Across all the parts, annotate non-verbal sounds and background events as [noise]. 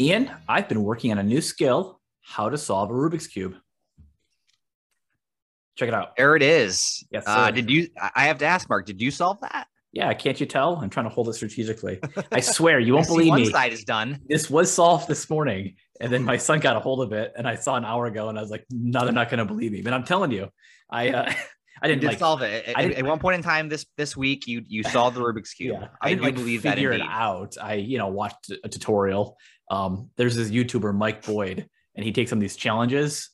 Ian, I've been working on a new skill how to solve a Rubik's Cube. Check it out. There it is. Yes, Uh, did you? I I have to ask, Mark. Did you solve that? Yeah, can't you tell? I'm trying to hold it strategically. [laughs] I swear, you won't I believe one me. side is done. This was solved this morning, and then my son got a hold of it, and I saw an hour ago, and I was like, "No, they're not going to believe me." But I'm telling you, I uh, [laughs] I didn't did like solve it. At, I at one point in time this this week, you you solved the Rubik's [laughs] cube. Yeah, I, didn't do like believe that figure it out. I, you know, watched a tutorial. Um, there's this YouTuber Mike Boyd, and he takes on these challenges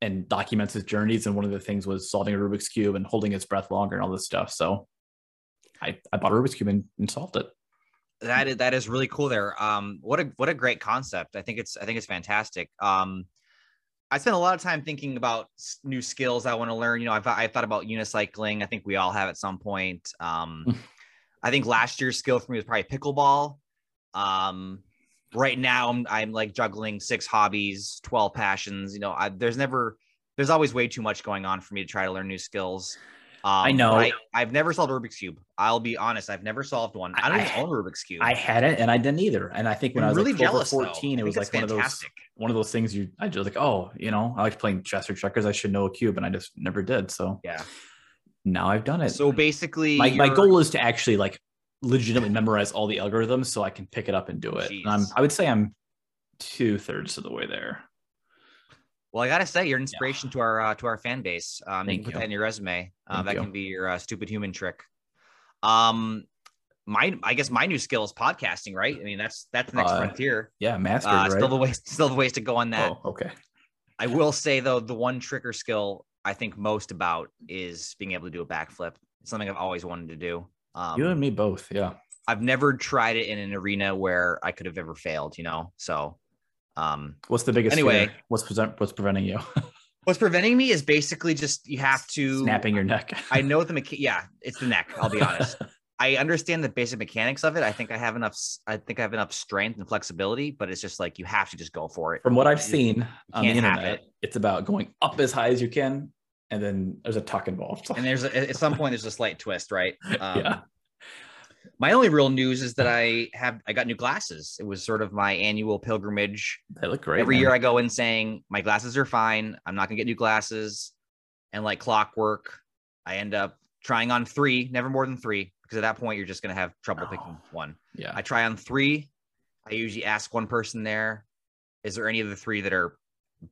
and documents his journeys. And one of the things was solving a Rubik's cube and holding his breath longer and all this stuff. So, I I bought a Rubik's cube and, and solved it. That is that is really cool. There. Um, what a what a great concept. I think it's I think it's fantastic. Um, I spent a lot of time thinking about new skills I want to learn. You know, I've I've thought about unicycling. I think we all have at some point. Um, I think last year's skill for me was probably pickleball. Um, right now I'm I'm like juggling six hobbies, twelve passions. You know, I, there's never there's always way too much going on for me to try to learn new skills. Um, know. I, I've never solved a Rubik's cube. I'll be honest. I've never solved one. I don't I- even own a Rubik's cube. I had it, and I didn't either. And I think when I'm I was really like 12 or jealous. though. 14, it was like one of those fantastic. one of those things you I just like, oh, you know, I like playing chess or checkers. I should know a cube, and I just never did. So Yeah. now I've done it. So basically, my, my goal is to actually like legitimately memorize all the algorithms so I can pick it up and do it. And I'm I would say I'm two thirds of the way there. Well, I gotta say, you're an inspiration to our uh, to our fan base. Um, you can put you. that in your resume. Uh, that you. can be your uh, stupid human trick. Um, my I guess my new skill is podcasting, right? I mean, that's that's the next Uh, frontier. Yeah, mastered, Uh, right? Still the ways still the ways to go on that. oh, okay. I will say though, the one trick or skill I think most about is being able to do a backflip. It's something I've always wanted to do. Um, you and me both. Yeah. I've never tried it in an arena where I could have ever failed. You know, so. Um, What's the biggest Anyway. fear? What's present what's preventing you? [laughs] what's preventing me is basically just you have to Snapping your neck. I know the mecha- yeah, it's the neck. I'll be honest. [laughs] I understand the basic mechanics of it. I think I have enough. I think I have enough strength and flexibility, but it's just like you have to just go for it. From what I've You- seen on the internet, it. it's about going up as high as you can, and then there's a tuck involved. And there's a, at some point there's a slight twist, right? [laughs] Um, yeah. My only real news is that I have I got new glasses. It was sort of my annual pilgrimage. They look great. Every man. year I go in saying my glasses are fine. I'm not gonna get new glasses. And like clockwork, I end up trying on three, never more than three, because at that point you're just gonna have trouble picking Oh. one. yeah. I try on three. I usually ask one person there, is there any of the three that are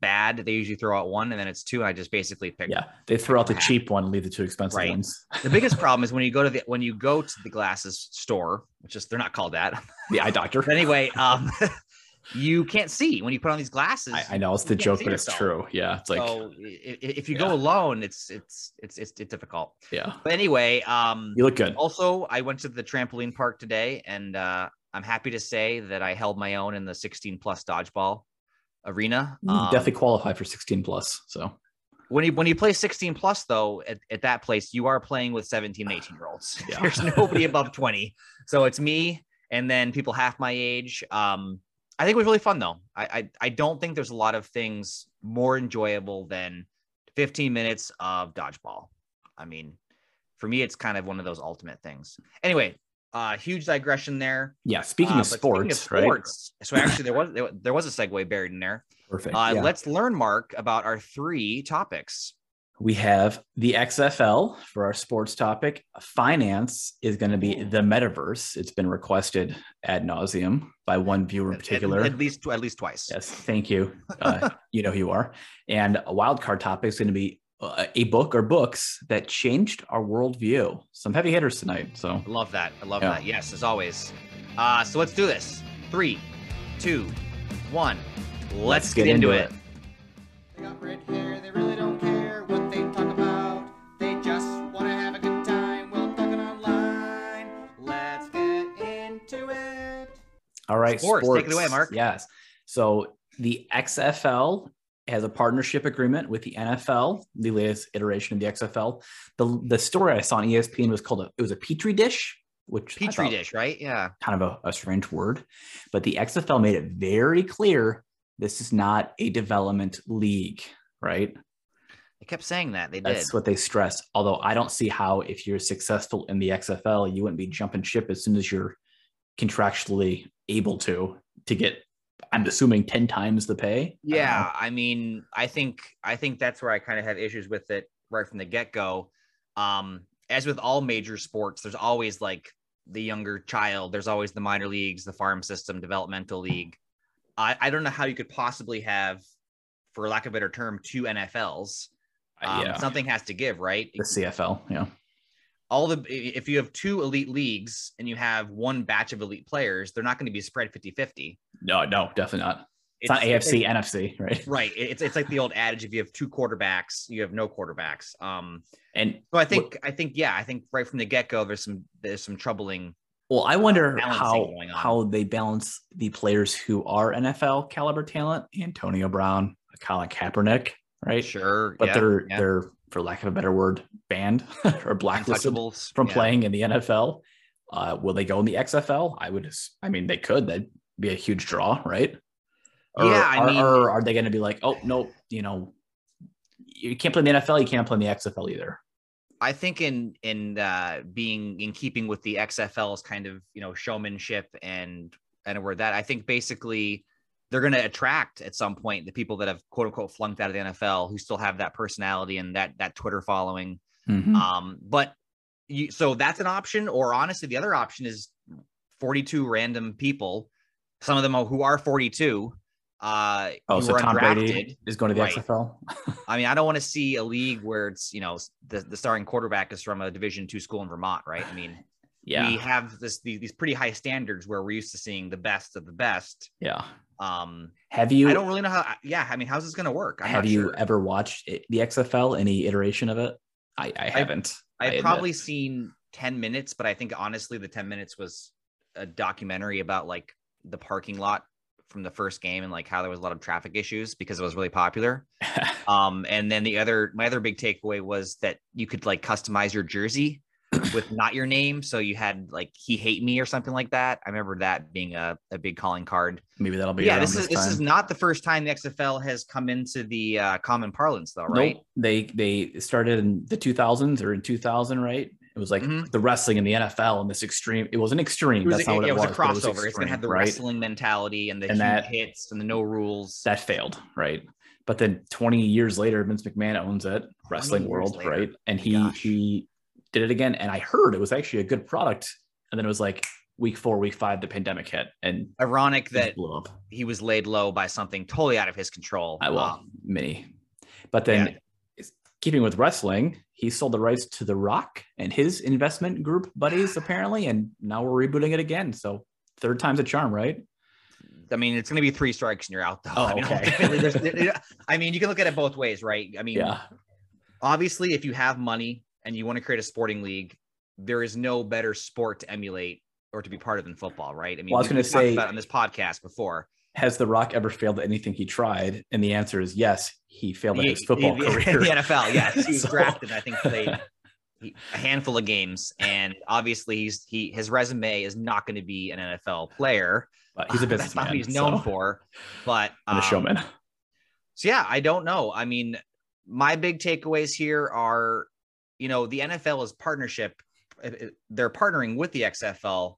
bad? They usually throw out one, and then it's two. And I just basically pick. Yeah. They throw out the cheap one and leave the two expensive Right. ones. The biggest [laughs] problem is when you go to the when you go to the glasses store, which is they're not called that. The eye doctor. [laughs] But anyway, um, [laughs] you can't see when you put on these glasses. I, I know it's the joke, but it's yourself. true. Yeah. It's like, so if you Yeah. go alone, it's it's it's it's, it's difficult. yeah. But anyway, um, You look good. also I went to the trampoline park today, and uh, I'm happy to say that I held my own in the 16 plus dodgeball arena. Um, definitely qualify for 16 plus. So when you when you play 16 plus though at, at that place you are playing with 17 and 18 year olds [sighs] Yeah. [laughs] there's nobody above 20 so it's me and then people half my age um i think it was really fun though I, I i don't think there's a lot of things more enjoyable than 15 minutes of dodgeball i mean for me it's kind of one of those ultimate things anyway uh huge digression there yeah. Speaking Uh, of sports, right? sports, so actually there was there, was a segue buried in there Perfect. uh, yeah. let's learn mark about our three topics we have the XFL for our sports topic. Finance is going to be the metaverse. It's been requested ad nauseum by one viewer in At- particular. At, least at least twice. Yes, thank you. Uh, [laughs] you know who you are. And a wild card topic is going to be a book or books that changed our worldview. Some heavy hitters tonight. So love that. I love Yeah. that. Yes, as always. Uh, so let's do this. Three, two, one. Let's, get, into, it. They got red hair, they really don't care what they talk about. They just want to have a good time while talking online. Let's get into it. All right, Sports, take it away, Mark. Yes. So the XFL has a partnership agreement with the NFL, the latest iteration of the XFL. The the story I saw on ESPN was called a it was a petri dish, which Petri dish, right? Yeah. kind of a, a strange word, but the XFL made it very clear this is not a development league, right? They kept saying that. They did. That's what they stress. Although I don't see how, if you're successful in the XFL, you wouldn't be jumping ship as soon as you're contractually able to to get I'm assuming 10 times the pay. I. Yeah, I mean, I think I think that's where I kind of have issues with it right from the get go. Um, as with all major sports, there's always like the younger child. There's always the minor leagues, the farm system, developmental league. I, I don't know how you could possibly have, for lack of a better term, two NFLs. Um, yeah. Something has to give, right? The CFL. Yeah. All the if you have two elite leagues and you have one batch of elite players, they're not going to be spread 50-50. No, no, definitely not. It's, not AFC, NFC, right? right. It's it's like the old adage: if you have two quarterbacks, you have no quarterbacks. Um, And so I think I think yeah, I think right from the get go, there's some there's some troubling. well, I wonder balancing how how they balance the players who are NFL caliber talent, Antonio Brown, Colin Kaepernick, right? Sure, But yeah, they're yeah. they're for lack of a better word, banned [laughs] or blacklisted from yeah. playing in the NFL. Uh, will they go in the XFL? I would. I mean, they could. That'd be a huge draw, right? Or, Yeah, I or, or are they going to be like, oh no, you know, you can't play in the NFL, you can't play in the XFL either. I think in in uh, being in keeping with the XFL's kind of you know showmanship and and where that I think basically they're going to attract at some point the people that have quote unquote flunked out of the NFL who still have that personality and that that Twitter following. Mhm. Um, but you so that's an option, or honestly, the other option is 42 random people, some of them who are 42. Uh, oh, so are Tom Brady is going to the Right. XFL. I mean, I don't want to see a league where it's you know the, the starting quarterback is from a Division two school in Vermont, right? I mean, Yeah, we have this these, these pretty high standards where we're used to seeing the best of the best. yeah. Um, Have you I don't really know how. Yeah, I mean, how's this going to work? I'm have you sure. ever watched it, the XFL? Any iteration of it? I, I haven't. I've admit. probably seen 10 minutes, but I think honestly, the 10 minutes was a documentary about like the parking lot from the first game and like how there was a lot of traffic issues because it was really popular. [laughs] Um, and then the other, my other big takeaway was that you could like customize your jersey [coughs] with not your name. So you had like, he hate me or something like that. I remember that being a, a big calling card. Maybe that'll be yeah, this is, this is not the first time the XFL has come into the uh, common parlance though, right? Nope. They they started in the 2000s or in 2000, right? It was like Mhm. the wrestling in the NFL and this extreme. It wasn't extreme. It was, That's not what yeah, it it was was. a but it was crossover. it's going to have the right? wrestling mentality and the And that- hits and the no rules. That failed, right? But then 20 years later, Vince McMahon owns it, wrestling world, later. right? And he gosh. he did it again. And I heard it was actually a good product. And then it was like week four, week five, the pandemic hit, and Ironic that he was laid low by something totally out of his control. I will Um, mini. But then, yeah. keeping with wrestling, he sold the rights to The Rock and his investment group buddies, apparently, and now we're rebooting it again. So third time's a charm, right? I mean, it's going to be three strikes and you're out, though. Oh, [laughs] I mean, okay. ultimately, there's- there- [laughs] I mean, you can look at it both ways, right? I mean, Yeah, obviously, if you have money and you want to create a sporting league, there is no better sport to emulate or to be part of than football, right? I mean, Well, I was gonna say- about on this podcast before. has The Rock ever failed at anything he tried? And the answer is yes. He failed at his football [laughs] the, career. The NFL, yes, he was [laughs] So- drafted. I think played he- a handful of games, and obviously he's he his resume is not going to be an NFL player. But he's a businessman. [laughs] That's not what he's known so- for. But and a um, showman. So yeah, I don't know. I mean, my big takeaways here are, you know, the NFL is partnership. uh, uh, They're partnering with the XFL.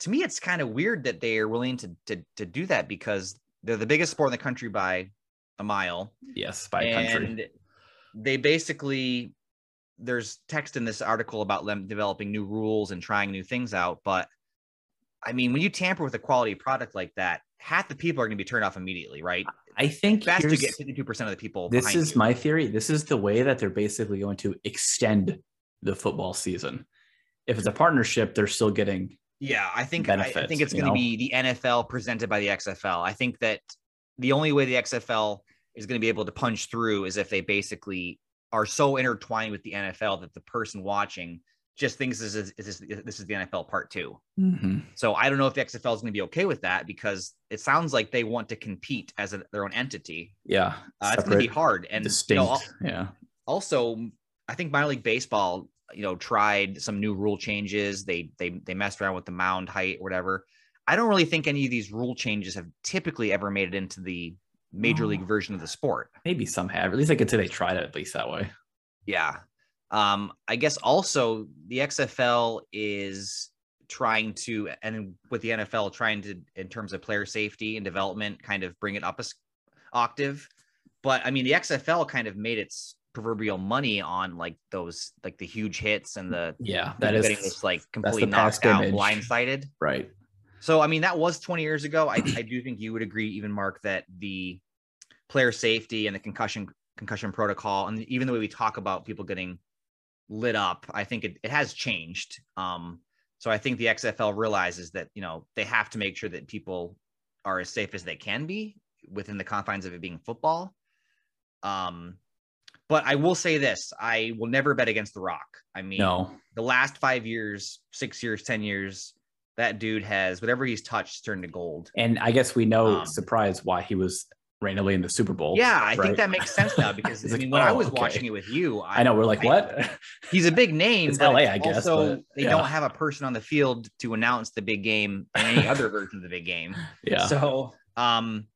To me, it's kind of weird that they are willing to, to to do that because they're the biggest sport in the country by a mile, Yes, by a country. and they basically there's text in this article about them developing new rules and trying new things out. But I mean, when you tamper with a quality product like that, half the people are going to be turned off immediately, right? I think to get 52% of the people. this is you. my theory. This is the way that they're basically going to extend the football season. If it's a partnership, they're still getting Yeah, I think I, I think it's going to be the NFL presented by the XFL. I think that the only way the XFL is going to be able to punch through is if they basically are so intertwined with the NFL that the person watching just thinks this is this is, this is the NFL part two. Mhm. So I don't know if the XFL is going to be okay with that because it sounds like they want to compete as a, their own entity. yeah, Uh, it's going to be hard, and you distinct. know, yeah, also I think minor league baseball, you know, tried some new rule changes. They they they messed around with the mound height or whatever. I don't really think any of these rule changes have typically ever made it into the major No. league version of the sport. maybe some have. At least I could say they tried it at least that way. Yeah. Um, I guess also the XFL is trying to and with the NFL trying to in terms of player safety and development kind of bring it up a octave. But I mean the XFL kind of made its proverbial money on like those like the huge hits and the Yeah, that is getting this like completely knocked out, image. blindsided. right. So I mean that was 20 years ago. I, I do think you would agree, even Mark, that the player safety and the concussion concussion protocol, and even the way we talk about people getting lit up, I think it, it has changed. Um, so I think the XFL realizes that you know they have to make sure that people are as safe as they can be within the confines of it being football. Um, but I will say this: I will never bet against The Rock. I mean, No, the last five years, six years, ten years, that dude has whatever he's touched turned to gold. and I guess we know Um, surprise why he was randomly in the Super Bowl. Yeah, I right? think that makes sense now [laughs] because I like, mean, when I oh, was okay. watching it with you, I know we're like, I- what? [laughs] he's a big name. It's LA, I guess, Also, but, they don't have a person on the field to announce the big game and any other version of the big game. [laughs] yeah. So, um,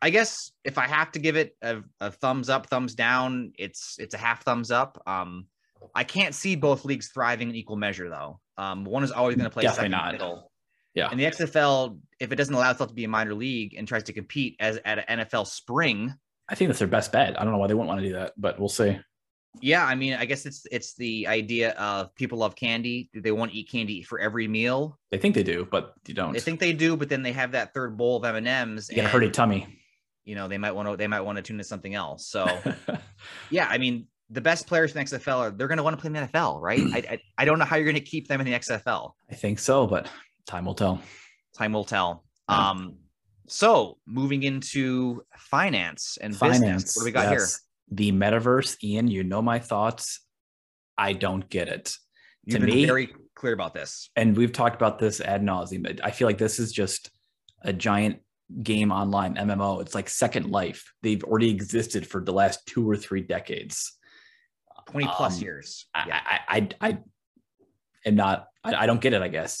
I guess if I have to give it a, a thumbs up, thumbs down, it's it's a half thumbs up. Um, I can't see both leagues thriving in equal measure though. Um, one is always going to play Definitely second not. fiddle. Yeah. And the XFL, if it doesn't allow itself to be a minor league and tries to compete as at an NFL spring, I think that's their best bet. I don't know why they wouldn't want to do that, but we'll see. yeah, I mean, I guess it's it's the idea of people love candy. Do they want to eat candy for every meal? They think they do, but you don't. They think they do, but then they have that third bowl of M and M's, you got a hurty tummy. you know they might want to they might want to tune to something else. So [laughs] yeah, I mean the best players in the XFL are they're going to want to play in the NFL, right? [clears throat] I, I I don't know how you're going to keep them in the XFL. I think so, but time will tell. Time will tell. Yeah. Um, so moving into finance and business, Finance. what do we got here? The metaverse, Ian. You know my thoughts. I don't get it. You've to been me- very clear about this. and we've talked about this ad nauseum. but I feel like this is just a giant game online MMO. It's like Second Life. They've already existed for the last two or three decades. Twenty plus Um, years. I, Yeah. I, I, I am not. I, I don't get it. I guess.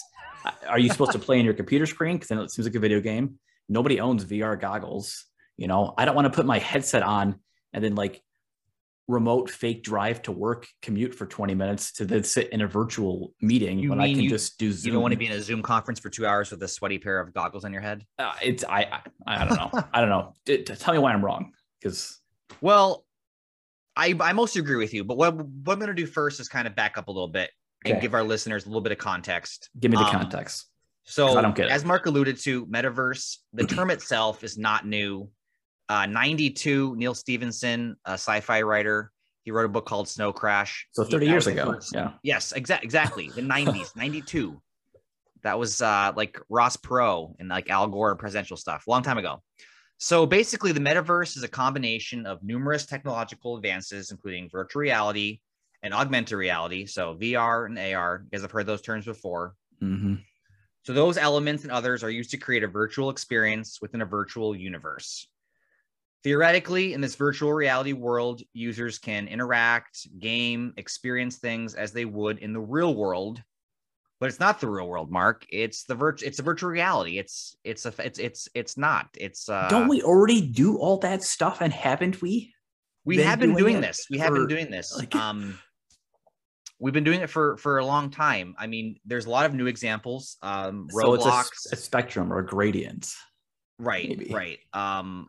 Are you supposed to play on your computer screen? Because then it seems like a video game. Nobody owns VR goggles. You know, I don't want to put my headset on and then like remote fake drive to work commute for 20 minutes to then sit in a virtual meeting You when I can you- just do Zoom. You don't want to be in a Zoom conference for two hours with a sweaty pair of goggles on your head. Uh, it's I, I I don't know. I don't know. D- tell me why I'm wrong. Because Well, I I mostly agree with you, but what what I'm going to do first is kind of back up a little bit and give our listeners a little bit of context. give me the Um, context. So, I don't get it. as Mark alluded to, metaverse, the [clears throat] term itself is not new. Uh, 92, Neal Stephenson, a sci-fi writer, he wrote a book called Snow Crash. So 30 that years ago. first- Yeah. Yes, exa- exactly. The [laughs] 90s, 92. That was uh, like Ross Perot and like Al Gore presidential stuff, long time ago. So basically, the metaverse is a combination of numerous technological advances, including virtual reality and augmented reality. So VR and AR. You guys have heard those terms before. hmm So those elements and others are used to create a virtual experience within a virtual universe. Theoretically, in this virtual reality world, users can interact, game, experience things as they would in the real world. But it's not the real world, Mark. It's the virt- it's a virtual reality. It's it's a it's it's it's not. It's uh don't we already do all that stuff? And haven't we? we have been doing doing this. We have been doing this. like- um we've been doing it for for a long time. I mean, there's a lot of new examples. Um So it's a Roblox. a, spectrum or a gradient. right maybe. right um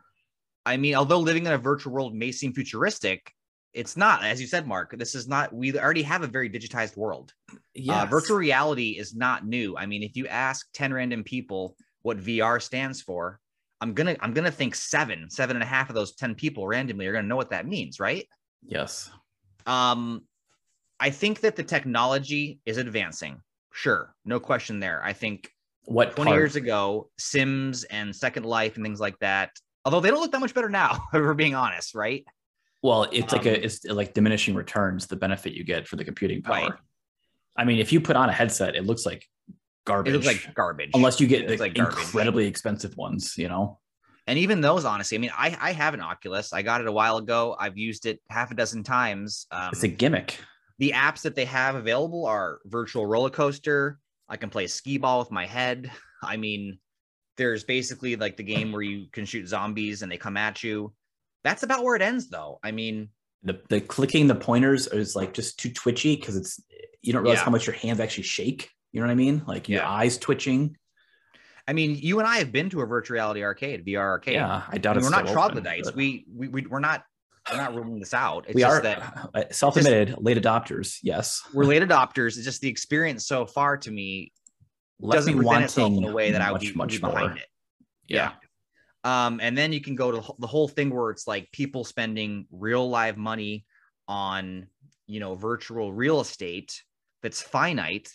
i mean although living in a virtual world may seem futuristic it's not as you said mark this is not we already have a very digitized world Yeah. uh, virtual reality is not new i mean if you ask 10 random people what vr stands for i'm gonna i'm gonna think seven seven and a half of those 10 people randomly are gonna know what that means right Yes. um i think that the technology is advancing sure no question there i think What 20 part? years ago, Sims and Second Life and things like that. Although they don't look that much better now, [laughs] if we're being honest, right? Well, it's like Um, a it's like diminishing returns. The benefit you get for the computing power. Right. I mean, if you put on a headset, it looks like garbage. It looks like garbage. unless you get the like garbage. incredibly expensive ones. You know. and even those, honestly, I mean, I, I have an Oculus. I got it a while ago. I've used it half a dozen times. Um, It's a gimmick. The apps that they have available are virtual roller coaster. I can play skee ball with my head. I mean, there's basically like the game where you can shoot zombies and they come at you. That's about where it ends, though. I mean, The the clicking the pointers is like just too twitchy because it's you don't realize Yeah. how much your hands actually shake. You know what I mean? Like your Yeah. eyes twitching. I mean, you and I have been to a virtual reality arcade, VR arcade. Yeah, I doubt I mean, it's we're not still open, but We, we we we're not we're not ruling this out. It's we just are that uh, self-admitted late adopters. Yes, we're late adopters. It's just the experience so far to me Left doesn't me present itself in wanting a way that I would much, be, much be more. behind it. Yeah. Um, and then you can go to the whole thing where it's like people spending real live money on you know virtual real estate that's finite.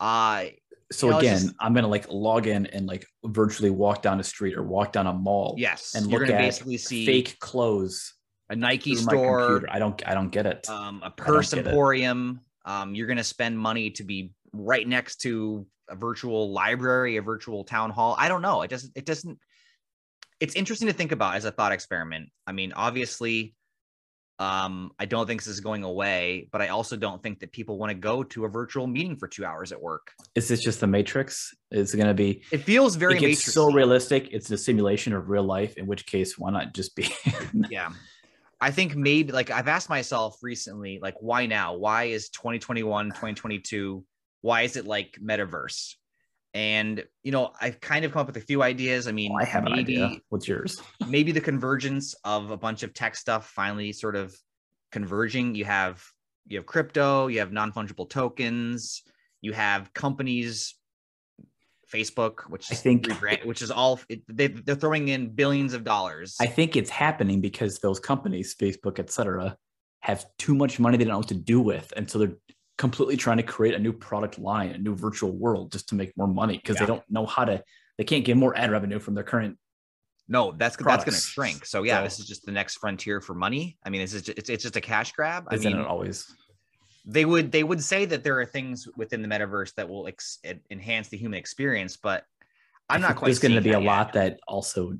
Uh So You know, again, just- I'm gonna like log in and like virtually walk down a street or walk down a mall. yes, and you're look gonna at basically see fake clothes a Nike store. I don't I don't get it. um, a purse emporium. Um, you're gonna spend money to be right next to a virtual library, a virtual town hall. I don't know. It doesn't. It doesn't. It's interesting to think about as a thought experiment. I mean, obviously, um, I don't think this is going away, but I also don't think that people want to go to a virtual meeting for two hours at work. Is this just the Matrix? Is it gonna be It feels very it gets so realistic? It's a simulation of real life. In which case, why not just be? [laughs] yeah i think maybe like i've asked myself recently like why now why is 2021 2022 why is it like metaverse and you know i've kind of come up with a few ideas i mean I have an idea. What's yours? [laughs] maybe the convergence of a bunch of tech stuff finally sort of converging you have you have crypto you have non-fungible tokens you have companies facebook which I think- rebrand, which is all it, they, they're throwing in billions of dollars I think it's happening because those companies, Facebook, et cetera, have too much money they don't know what to do with. And so they're completely trying to create a new product line, a new virtual world just to make more money because Yeah. they don't know how to, they can't get more ad revenue from their current. No, that's that's going to shrink. So yeah, So- this is just the next frontier for money. I mean, this is just, it's, it's just a cash grab. I Isn't mean, it always? They would they would say that there are things within the metaverse that will ex- enhance the human experience, but I'm not [laughs] quite. There's going to be a yet. lot that also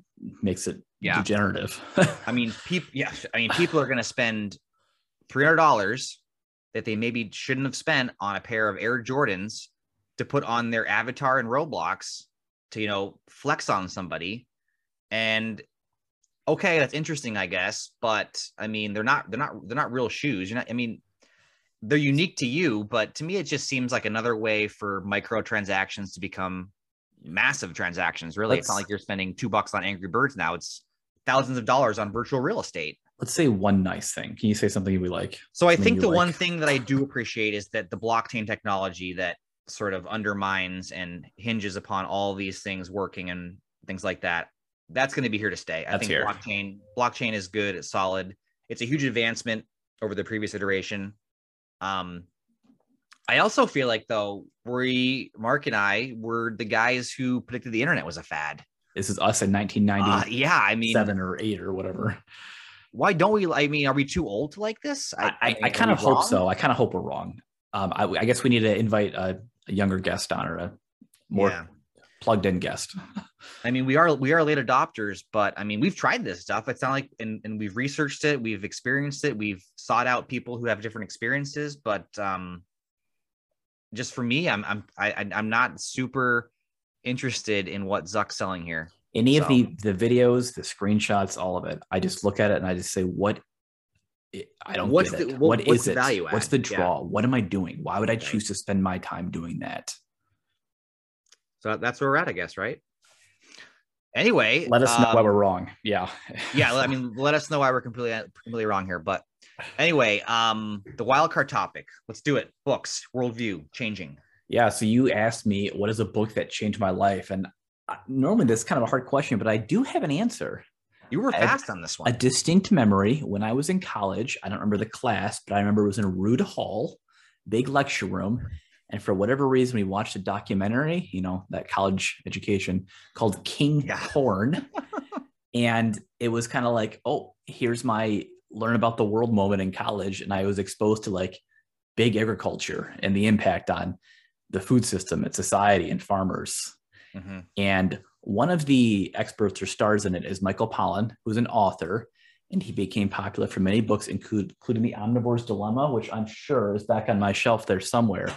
makes it Yeah. degenerative. [laughs] I mean, people. Yeah, I mean, people are going to spend three hundred dollars that they maybe shouldn't have spent on a pair of Air Jordans to put on their avatar in Roblox to you know flex on somebody, and okay, that's interesting, I guess. But I mean, they're not they're not they're not real shoes. You're not. I mean, they're unique to you, but to me, it just seems like another way for microtransactions to become massive transactions. Really, it's not like you're spending two bucks on Angry Birds now. It's thousands of dollars on virtual real estate. Let's say one nice thing. Can you say something we like? So I think the one thing that I do appreciate is that the blockchain technology that sort of undermines and hinges upon all these things working and things like that. That's going to be here to stay. I That's think here. blockchain blockchain is good, it's solid. It's a huge advancement over the previous iteration. Um I also feel like though we Mark and I were the guys who predicted the internet was a fad. This is us in Uh, yeah, I mean, seven or eight or whatever. why don't we? I mean, are we too old to like this? I, I, I kind of hope wrong? so. I kind of hope we're wrong. Um, I, I guess we need to invite a, a younger guest on or a more Yeah. plugged in guest. [laughs] I mean, we are we are late adopters, but I mean, we've tried this stuff. It's not like and, and we've researched it, we've experienced it, we've sought out people who have different experiences. But um, just for me, I'm I'm I, I- I'm not super interested in what Zuck's selling here. Any of the the videos, the screenshots, all of it. I just look at it and I just say, what? I don't What's get the- it. what- what what's is the it? value What's add? the Yeah. draw? What am I doing? Why would I choose to spend my time doing that? So that's where we're at, I guess, right? Anyway, Let us know why um, we're wrong. Yeah. yeah i [laughs] mean let us know why we're completely completely wrong here but anyway um the wild card topic let's do it books worldview changing Yeah. So you asked me, what is a book that changed my life? And I- normally that's kind of a hard question, but I do have an answer. you were fast on this one. A distinct memory when I was in college. I don't remember the class, but I remember it was in Rood Hall, big lecture room. And for whatever reason, we watched a documentary, you know, that college education called King Yeah. Corn. [laughs] and it was kind of like, oh, here's my learn about the world moment in college. And I was exposed to like big agriculture and the impact on the food system and society and farmers. Mhm. And one of the experts or stars in it is Michael Pollan, who's an author, and he became popular for many books, including The Omnivore's Dilemma, which I'm sure is back on my shelf there somewhere.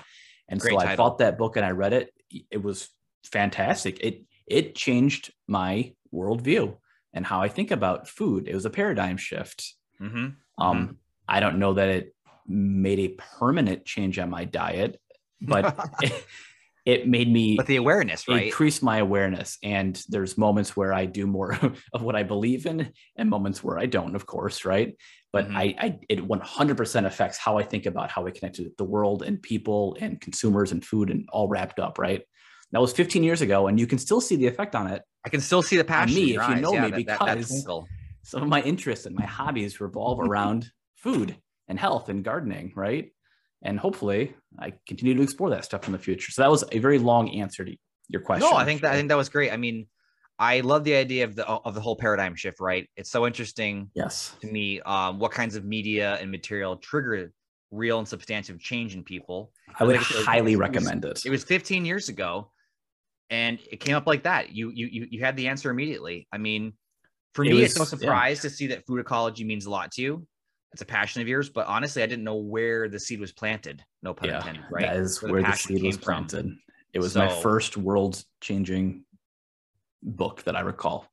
And Great so I bought that book and I read it. It was fantastic. It it changed my worldview and how I think about food. It was a paradigm shift. Mhm. Um, I don't know that it made a permanent change on my diet, but [laughs] it made me but the awareness, right? increase my awareness. And there's moments where I do more [laughs] of what I believe in, and moments where I don't, of course, right? But Mhm. I, I, it 100% affects how I think about how we connect to the world and people and consumers and food and all wrapped up, right? That was 15 years ago, and you can still see the effect on it. I can still see the passion. me, if you eyes. know Yeah, me, that- that- that because- Some of my interests and my hobbies revolve around [laughs] food and health and gardening, right? And hopefully, I continue to explore that stuff in the future. So that was a very long answer to your question. No, I think that I think that was great. I mean, I love the idea of the of the whole paradigm shift. Right? It's so interesting yes. to me. Um, what kinds of media and material trigger real and substantive change in people? I would Like highly it was- recommend it. It was 15 years ago, and it came up like that. You you you you had the answer immediately. I mean, for It me, it's no was- yeah. surprise to see that food ecology means a lot to you. It's a passion of yours, but honestly, I didn't know where the seed was planted. No pun yeah, intended. Right? that is Where where the the, seed was came from. planted. It was my first world-changing book that I recall.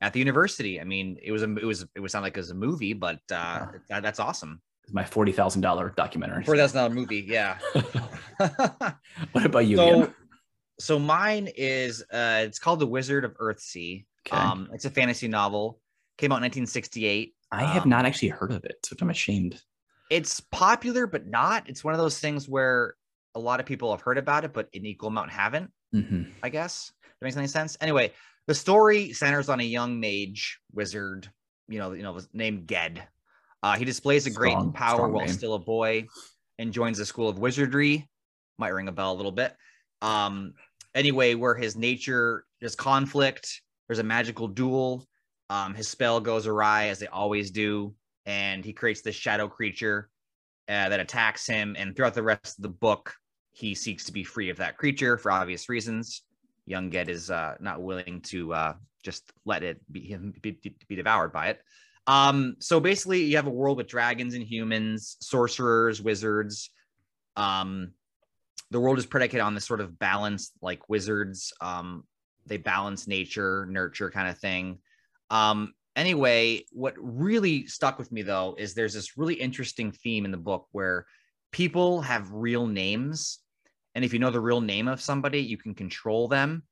At the university. I mean, it was a it was it would sound like it was a movie, but uh, that, that's awesome. It's my forty thousand dollar documentary. For that's not a movie, yeah. [laughs] [laughs] what about you? so, Ian? so mine is uh, it's called The Wizard of Earthsea. Okay. Um, it's a fantasy novel. Came out in 1968. I have um, not actually heard of it, so I'm ashamed. It's popular, but not. It's one of those things where a lot of people have heard about it, but an equal amount haven't. hmm I guess. That makes any sense. Anyway, the story centers on a young mage wizard, you know, you know, named Ged. Uh, he displays a great Strong- power strong while name. still a boy, and joins the school of wizardry. Might ring a bell a little bit. Um, anyway, where his nature there's conflict, there's a magical duel. Um, his spell goes awry as they always do, and he creates this shadow creature uh, that attacks him. And throughout the rest of the book, he seeks to be free of that creature for obvious reasons. Young Ged is uh, not willing to uh, just let it be be, be devoured by it. Um, so basically, you have a world with dragons and humans, sorcerers, wizards. Um, the world is predicated on this sort of balance, like wizards. Um, they balance nature, nurture kind of thing. Um, anyway, what really stuck with me though is there's this really interesting theme in the book where people have real names. And if you know the real name of somebody, you can control them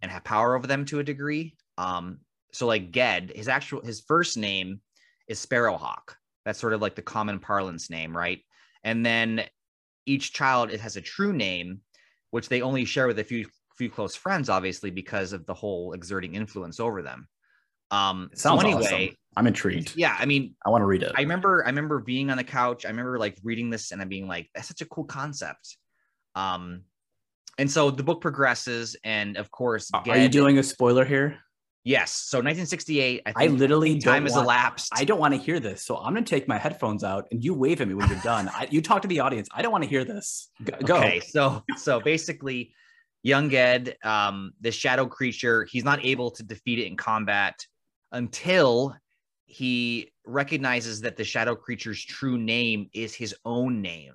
and have power over them to a degree. Um, so like Ged, his actual his first name is Sparrowhawk. That's sort of like the common parlance name, right? And then each child it has a true name, which they only share with a few few close friends, obviously, because of the whole exerting influence over them. Um, It sounds so anyway, awesome. I'm intrigued. yeah, I mean, I want to read it. I remember I remember being on the couch. I remember like reading this and I'm being like, that's such a cool concept. Um, and so the book progresses, and of course, Are you doing a spoiler here? Yes. So 1968. I, I literally time has want- elapsed. I don't want to hear this, so I'm going to take my headphones out and you wave at me when you're done. I, you talk to the audience. I don't want to hear this. Go. Okay, so so basically, young Ged, um, this shadow creature, he's not able to defeat it in combat until he recognizes that the shadow creature's true name is his own name,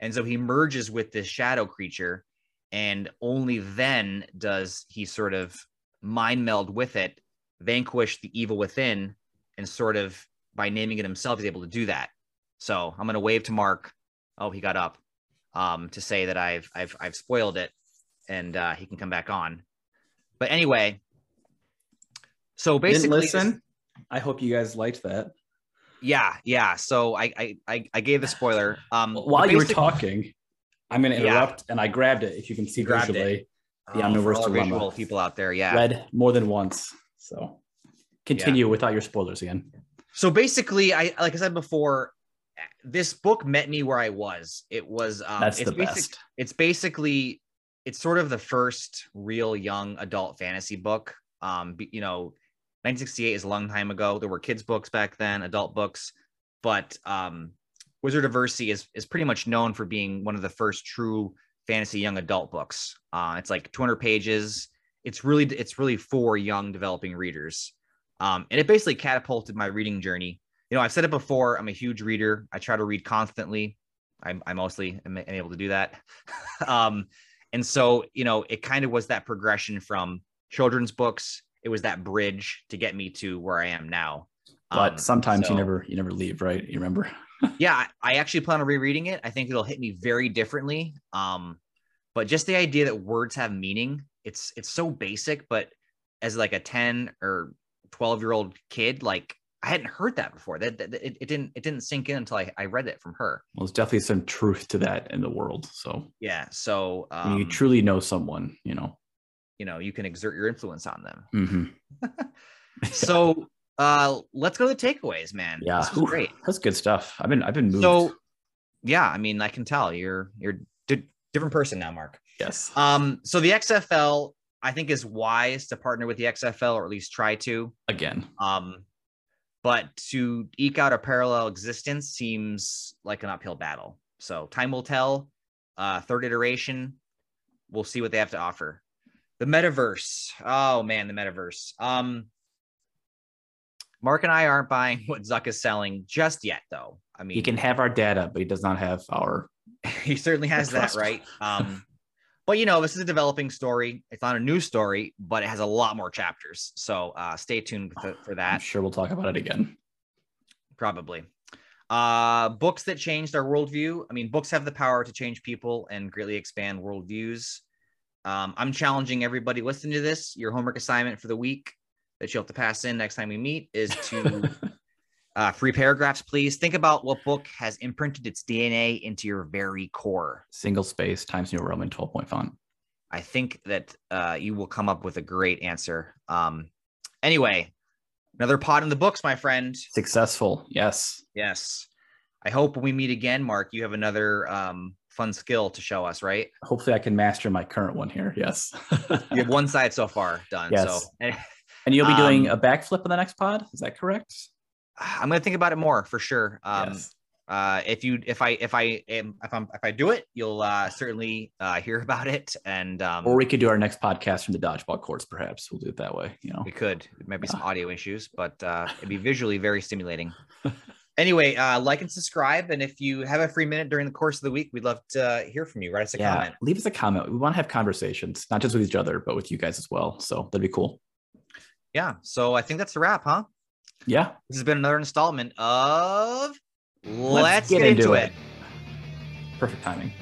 and so he merges with this shadow creature, and only then does he sort of mind meld with it, vanquish the evil within, and sort of by naming it himself, he's able to do that. So I'm gonna wave to Mark. Oh, he got up um, to say that I've I've I've spoiled it, and uh, he can come back on. But anyway, so Didn't basically, listen. I hope you guys liked that. Yeah, yeah. So I I I, gave the spoiler. Um, While you were talking, I'm going to Yeah. interrupt, and I grabbed it. If you can see grabbed visually, the Oh, for Omnivore's Dilemma. people out there, yeah. read more than once. So continue without your spoilers again. So basically, I like I said before, this book met me where I was. It was um, That's it's the basic- best. It's basically it's sort of the first real young adult fantasy book. Um, you know, 1968 is a long time ago. There were kids books back then, adult books, but um, Wizard of Earthsea is is pretty much known for being one of the first true fantasy young adult books. Uh, it's like 200 pages. It's really it's really for young developing readers. Um, and it basically catapulted my reading journey. You know, I've said it before. I'm a huge reader. I try to read constantly. I, I mostly am, able to do that. [laughs] um, and so, you know, it kind of was that progression from children's books. It was that bridge to get me to where I am now. But Um, sometimes so- you never you never leave, right? You remember? [laughs] yeah, I I actually plan on rereading it. I think it'll hit me very differently. Um, but just the idea that words have meaning, it's it's so basic, but as like a 10 or 12 year old kid, like I hadn't heard that before. That, that it, it didn't it didn't sink in until I, I read it from her. Well, there's definitely some truth to that in the world. So Yeah. So when um, you truly know someone, you know. You know, you can exert your influence on them. Mhm. [laughs] So uh let's go to the takeaways, man. Yeah, This great. That's good stuff. I've been I've been moved. So yeah, I mean, I can tell you're you're di- different person now, Mark. yes. Um, so the XFL, I think, is wise to partner with the XFL or at least try to. Again. Um, but to eke out a parallel existence seems like an uphill battle. So time will tell. Uh, third iteration, we'll see what they have to offer. The metaverse. Oh man, the metaverse. Um, Mark and I aren't buying what Zuck is selling just yet, though. I mean, He can have our data, but he does not have our [laughs] he certainly has that right. [laughs] Um, but you know, this is a developing story. It's not a new story, but it has a lot more chapters. So uh, stay tuned for, for I'm that. sure we'll talk about it again. Probably. Uh, books that changed our worldview. I mean, books have the power to change people and greatly expand worldviews. Um, I'm challenging everybody listening to this. Your homework assignment for the week that you'll have to pass in next time we meet is [laughs] to uh, three paragraphs, please. Think about what book has imprinted its DNA into your very core. Single space times New Roman 12 point font. I think that uh, you will come up with a great answer. Um, anyway, another pot in the books, my friend. Successful. Yes. Yes. I hope when we meet again, Mark, you have another um, fun skill to show us, right? Hopefully I can master my current one here. Yes. [laughs] You have one side so far done. Yes. So [laughs] and and you'll be doing Um, a backflip on the next pod. Is that correct? I'm going to think about it more for sure. Um, yes. uh, if you, if I, if I am, if I'm, if I do it, you'll uh, certainly uh, hear [laughs] about it. And um, Or we could do our next podcast from the dodgeball courts, perhaps. We'll do it that way. You know. We could. There might be some audio issues, but uh, it'd be visually very stimulating. Anyway, uh, like and subscribe. And if you have a free minute during the course of the week, we'd love to uh, hear from you. Write us a yeah. comment. Leave us a comment. We want to have conversations, not just with each other, but with you guys as well. So that'd be cool. Yeah. So I think that's a wrap, huh? Yeah. This has been another installment of Let's, get Get, into into, it. it. Perfect timing.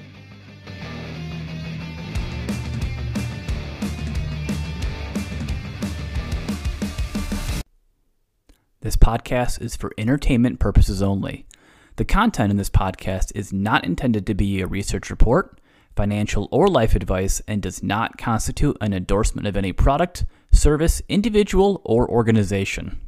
This podcast is for entertainment purposes only. The content in this podcast is not intended to be a research report, financial, or life advice and does not constitute an endorsement of any product, service, individual, or organization.